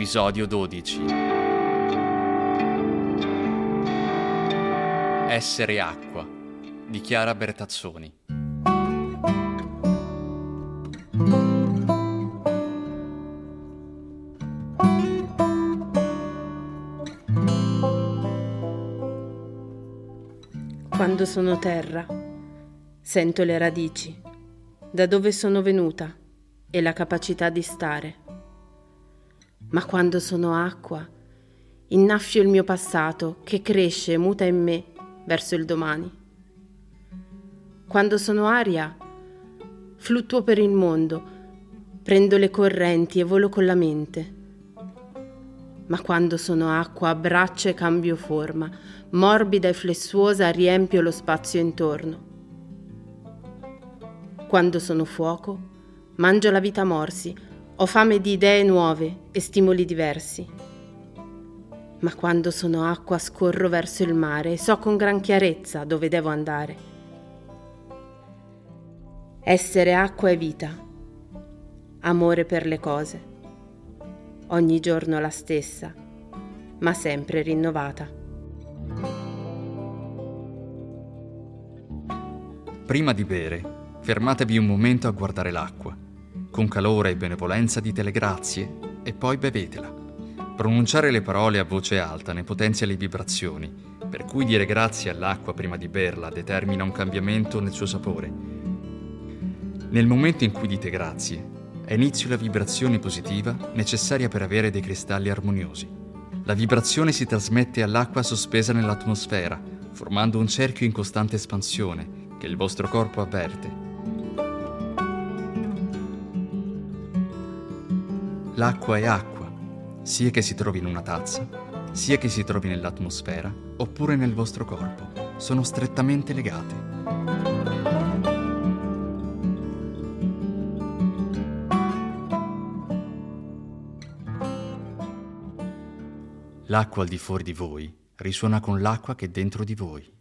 Episodio 12 Essere acqua di Chiara Bertazzoni Quando sono terra, sento le radici, da dove sono venuta e la capacità di stare. Ma quando sono acqua, innaffio il mio passato che cresce e muta in me verso il domani. Quando sono aria, fluttuo per il mondo, prendo le correnti e volo con la mente ma quando sono acqua abbraccio e cambio forma, morbida e flessuosa riempio lo spazio intorno. Quando sono fuoco, mangio la vita morsi, ho fame di idee nuove e stimoli diversi. Ma quando sono acqua scorro verso il mare e so con gran chiarezza dove devo andare. Essere acqua è vita, amore per le cose ogni giorno la stessa, ma sempre rinnovata. Prima di bere, fermatevi un momento a guardare l'acqua, con calore e benevolenza dite le grazie e poi bevetela. Pronunciare le parole a voce alta ne potenzia le vibrazioni, per cui dire grazie all'acqua prima di berla determina un cambiamento nel suo sapore. Nel momento in cui dite grazie, è inizio la vibrazione positiva necessaria per avere dei cristalli armoniosi. La vibrazione si trasmette all'acqua sospesa nell'atmosfera, formando un cerchio in costante espansione che il vostro corpo avverte. L'acqua è acqua, sia che si trovi in una tazza, sia che si trovi nell'atmosfera oppure nel vostro corpo. Sono strettamente legate. L'acqua al di fuori di voi risuona con l'acqua che è dentro di voi.